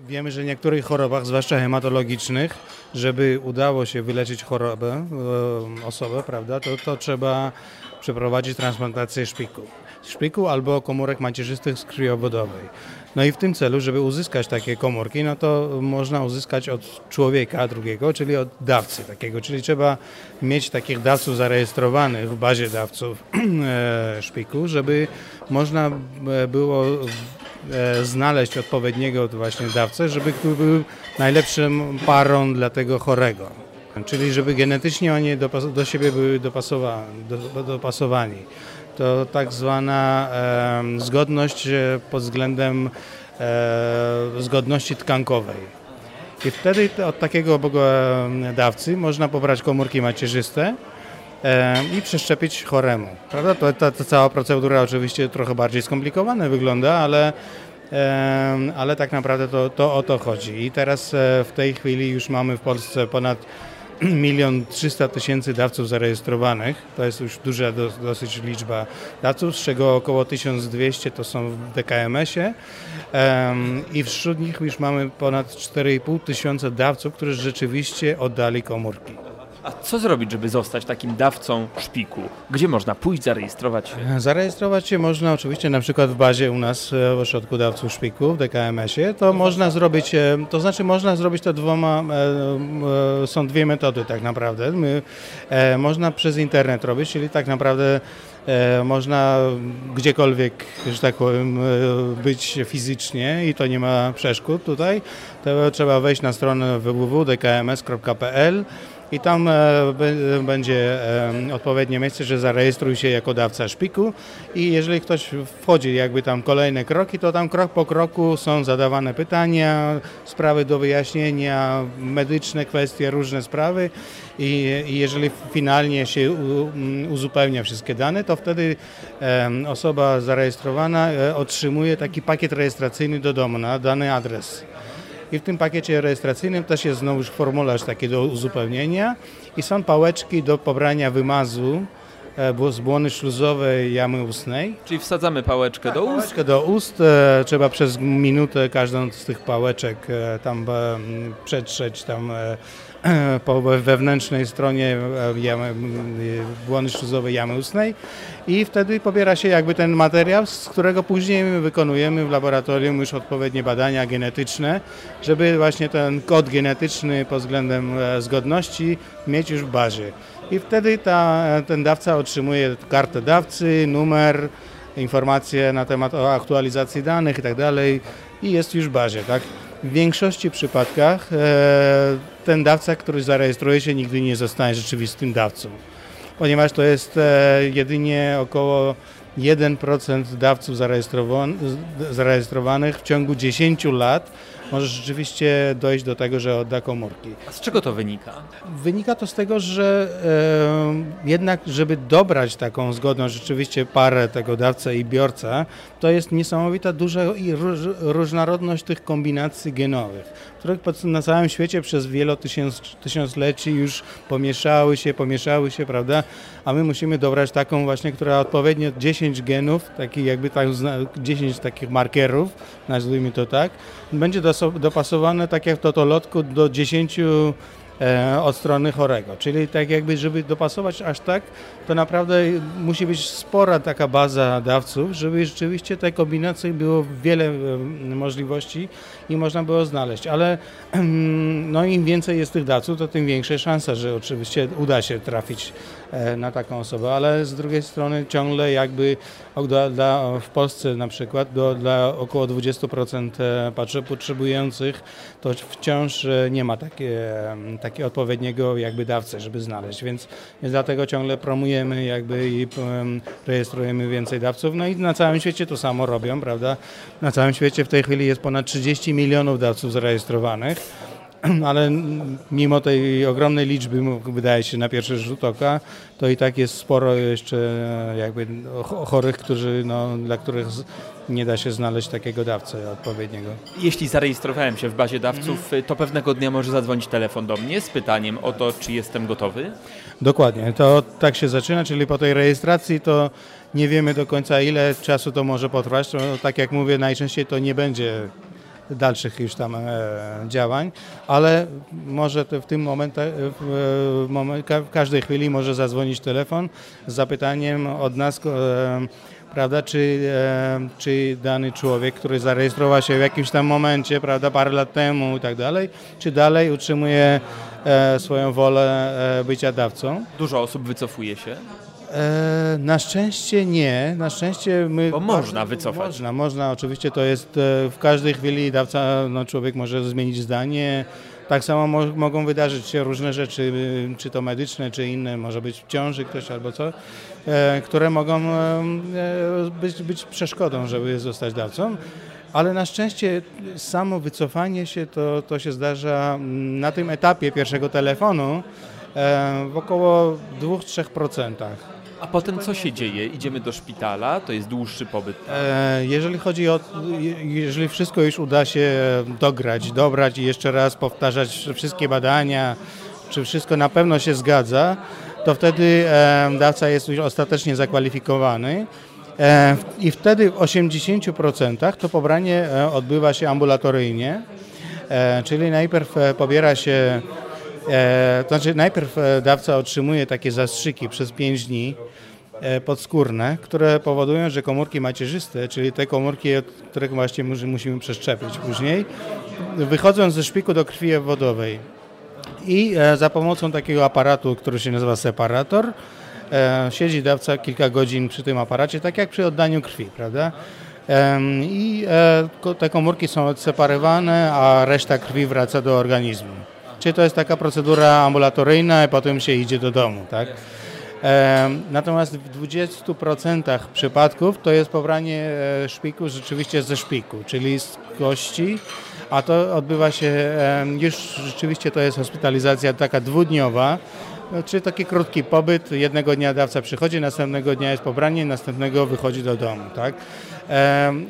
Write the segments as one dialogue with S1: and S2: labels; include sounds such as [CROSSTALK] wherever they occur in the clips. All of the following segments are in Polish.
S1: Wiemy, że w niektórych chorobach, zwłaszcza hematologicznych, żeby udało się wyleczyć chorobę, e, osobę, prawda, to, to trzeba przeprowadzić transplantację szpiku. Szpiku albo komórek macierzystych z krwi obwodowej. No i w tym celu, żeby uzyskać takie komórki, no to można uzyskać od człowieka drugiego, czyli od dawcy takiego, czyli trzeba mieć takich dawców zarejestrowanych w bazie dawców [CLEARS THROAT] e, szpiku, żeby można e, było znaleźć odpowiedniego właśnie dawcę, żeby był najlepszym parą dla tego chorego. Czyli żeby genetycznie oni do, siebie do, dopasowani. To tak zwana e, zgodność pod względem e, zgodności tkankowej. I wtedy od takiego dawcy można pobrać komórki macierzyste e, i przeszczepić choremu. Prawda? To, ta, cała procedura oczywiście trochę bardziej skomplikowana wygląda, ale ale tak naprawdę to, to o to chodzi. I teraz w tej chwili już mamy w Polsce ponad [CLEARS THROAT] milion trzysta tysięcy dawców zarejestrowanych. To jest już duża dosyć liczba dawców, z czego około 1200 to są w DKMS-ie i wśród nich już mamy ponad 4,5 tysiąca dawców, którzy rzeczywiście oddali komórki.
S2: A co zrobić, żeby zostać takim dawcą szpiku? Gdzie można pójść, zarejestrować się?
S1: Zarejestrować się można oczywiście na przykład w bazie u nas e, w Ośrodku Dawców Szpiku w DKMS-ie. To można zrobić, e, to znaczy można zrobić to dwoma, e, są dwie metody tak naprawdę. Można przez internet robić, czyli tak naprawdę można gdziekolwiek, że tak powiem, być fizycznie i to nie ma przeszkód tutaj. To trzeba wejść na stronę www.dkms.pl i tam e, będzie e, odpowiednie miejsce, że zarejestruj się jako dawca szpiku i jeżeli ktoś wchodzi jakby tam kolejne kroki, to tam krok po kroku są zadawane pytania, sprawy do wyjaśnienia, medyczne kwestie, różne sprawy i, jeżeli finalnie się uzupełnia wszystkie dane, to wtedy osoba zarejestrowana e, otrzymuje taki pakiet rejestracyjny do domu na dany adres. I w tym pakiecie rejestracyjnym też jest znowu formularz taki do uzupełnienia i są pałeczki do pobrania wymazu z błony śluzowej jamy ustnej.
S2: Czyli wsadzamy pałeczkę do ust?
S1: Pałeczkę do ust. E, trzeba przez minutę każdą z tych pałeczek e, tam przetrzeć tam [CLEARS THROAT] po wewnętrznej stronie jamy, błony śluzowej jamy ustnej i wtedy pobiera się jakby ten materiał, z którego później my wykonujemy w laboratorium już odpowiednie badania genetyczne, żeby właśnie ten kod genetyczny pod względem e, zgodności mieć już w bazie. I wtedy ta, ten dawca otrzymuje kartę dawcy, numer, informacje na temat o aktualizacji danych i tak dalej i jest już w bazie. Tak? W większości przypadkach e, ten dawca, który zarejestruje się, nigdy nie zostanie rzeczywistym dawcą ponieważ to jest e, jedynie około 1% dawców zarejestrowanych w ciągu 10 lat może rzeczywiście dojść do tego, że odda komórki.
S2: A z czego to wynika?
S1: Wynika to z tego, że e, jednak, żeby dobrać taką zgodną rzeczywiście parę tego dawca i biorca, to jest niesamowita duża i róż, różnorodność tych kombinacji genowych, które na całym świecie przez wiele tysiącleci już pomieszały się, pomieszały się, prawda? A my musimy dobrać taką właśnie, która odpowiednio 10 genów, takich jakby tak, 10 takich markerów, nazwijmy to tak, będzie dopasowane tak jak w totolotku do 10 E, od strony chorego. Czyli tak jakby, żeby dopasować aż tak, to naprawdę musi być spora taka baza dawców, żeby rzeczywiście te kombinacje było wiele e, możliwości i można było znaleźć. Ale no im więcej jest tych dawców, to tym większa szansa, że oczywiście uda się trafić e, na taką osobę, ale z drugiej strony ciągle jakby dla, dla, w Polsce na przykład do, dla około 20% potrzebujących to wciąż nie ma takie, takiego odpowiedniego jakby dawcę, żeby znaleźć, więc, więc dlatego ciągle promujemy jakby i um, rejestrujemy więcej dawców, no i na całym świecie to samo robią, prawda? Na całym świecie w tej chwili jest ponad 30 milionów dawców zarejestrowanych, [CLEARS THROAT] ale mimo tej ogromnej liczby, wydaje się na pierwszy rzut oka, to i tak jest sporo jeszcze jakby chorych, którzy, no, dla których nie da się znaleźć takiego dawcy odpowiedniego.
S2: Jeśli zarejestrowałem się w bazie dawców, to pewnego dnia może zadzwonić telefon do mnie z pytaniem o to, czy jestem gotowy?
S1: Dokładnie, to tak się zaczyna, czyli po tej rejestracji to nie wiemy do końca ile czasu to może potrwać. To, tak jak mówię, najczęściej to nie będzie dalszych już tam e, działań, ale może w tym momencie, w, moment, w każdej chwili może zadzwonić telefon z zapytaniem od nas, e, prawda, czy, e, czy dany człowiek, który zarejestrował się w jakimś tam momencie, prawda, parę lat temu i tak dalej, czy dalej utrzymuje swoją wolę bycia dawcą.
S2: Dużo osób wycofuje się?
S1: E, na szczęście nie. Na szczęście my.
S2: Bo można wycofać.
S1: Można, można. Oczywiście to jest e, w każdej chwili dawca, no człowiek może zmienić zdanie. Tak samo mo mogą wydarzyć się różne rzeczy, e, czy to medyczne, czy inne, może być w ciąży ktoś albo co, e, które mogą e, być, być przeszkodą, żeby zostać dawcą. Ale na szczęście samo wycofanie się to, to się zdarza na tym etapie pierwszego telefonu w około 2-3%.
S2: A potem co się dzieje? Idziemy do szpitala, to jest dłuższy pobyt.
S1: E, jeżeli chodzi o, jeżeli wszystko już uda się dograć, dobrać i jeszcze raz powtarzać wszystkie badania, czy wszystko na pewno się zgadza, to wtedy e, dawca jest już ostatecznie zakwalifikowany. E, I wtedy w 80% to pobranie odbywa się ambulatoryjnie, czyli najpierw pobiera się E, to znaczy najpierw e, dawca otrzymuje takie zastrzyki przez 5 dni e, podskórne, które powodują, że komórki macierzyste, czyli te komórki, które właśnie musimy przeszczepić później, wychodzą ze szpiku do krwi wodowej. I za pomocą takiego aparatu, który się nazywa separator, siedzi dawca kilka godzin przy tym aparacie, tak jak przy oddaniu krwi, prawda? I te komórki są odseparowane, a reszta krwi wraca do organizmu. Czyli to jest taka procedura ambulatoryjna i potem się idzie do domu, tak? Natomiast w 20% przypadków to jest pobranie e, szpiku rzeczywiście ze szpiku, czyli z kości, a to odbywa się, już rzeczywiście to jest hospitalizacja taka dwudniowa, czyli taki krótki pobyt, jednego dnia dawca przychodzi, następnego dnia jest pobranie, następnego wychodzi do domu. Tak?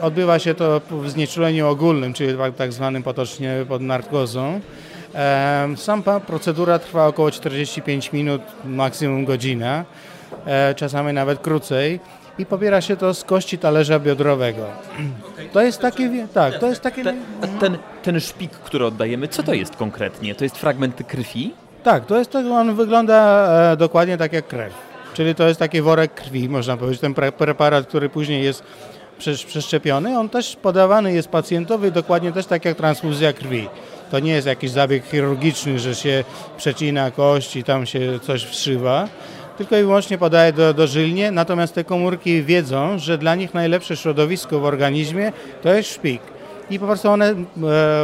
S1: Odbywa się to w znieczuleniu ogólnym, czyli tak, tak zwanym potocznie pod narkozą. Sama procedura trwa około 45 minut, maksimum godzinę, e, czasami nawet krócej i pobiera się to z kości talerza biodrowego. To jest takie, tak, to jest takie...
S2: Ten, ten, ten szpik, który oddajemy, co to jest konkretnie? To jest fragmenty krwi?
S1: Tak, to jest tak, on wygląda e, dokładnie tak jak krew. Czyli to jest taki worek krwi, można powiedzieć, ten preparat, który później jest przeszczepiony, on też podawany jest pacjentowi dokładnie też tak jak transfuzja krwi. To nie jest jakiś zabieg chirurgiczny, że się przecina kość i tam się coś wszywa, tylko i wyłącznie podaje do, dożylnie, natomiast te komórki wiedzą, że dla nich najlepsze środowisko w organizmie to jest szpik. I po prostu one e,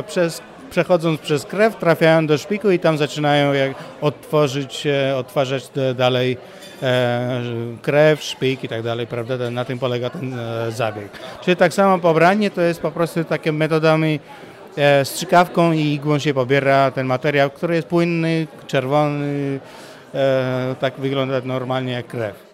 S1: przez, przechodząc przez krew trafiają do szpiku i tam zaczynają jak odtworzyć, e, odtwarzać dalej e, krew, szpik i tak dalej, prawda? Na tym polega ten e, zabieg. Czyli tak samo pobranie to jest po prostu takie metodami strzykawką i igłą się pobiera ten materiał, który jest płynny, czerwony, e, tak wygląda normalnie jak krew.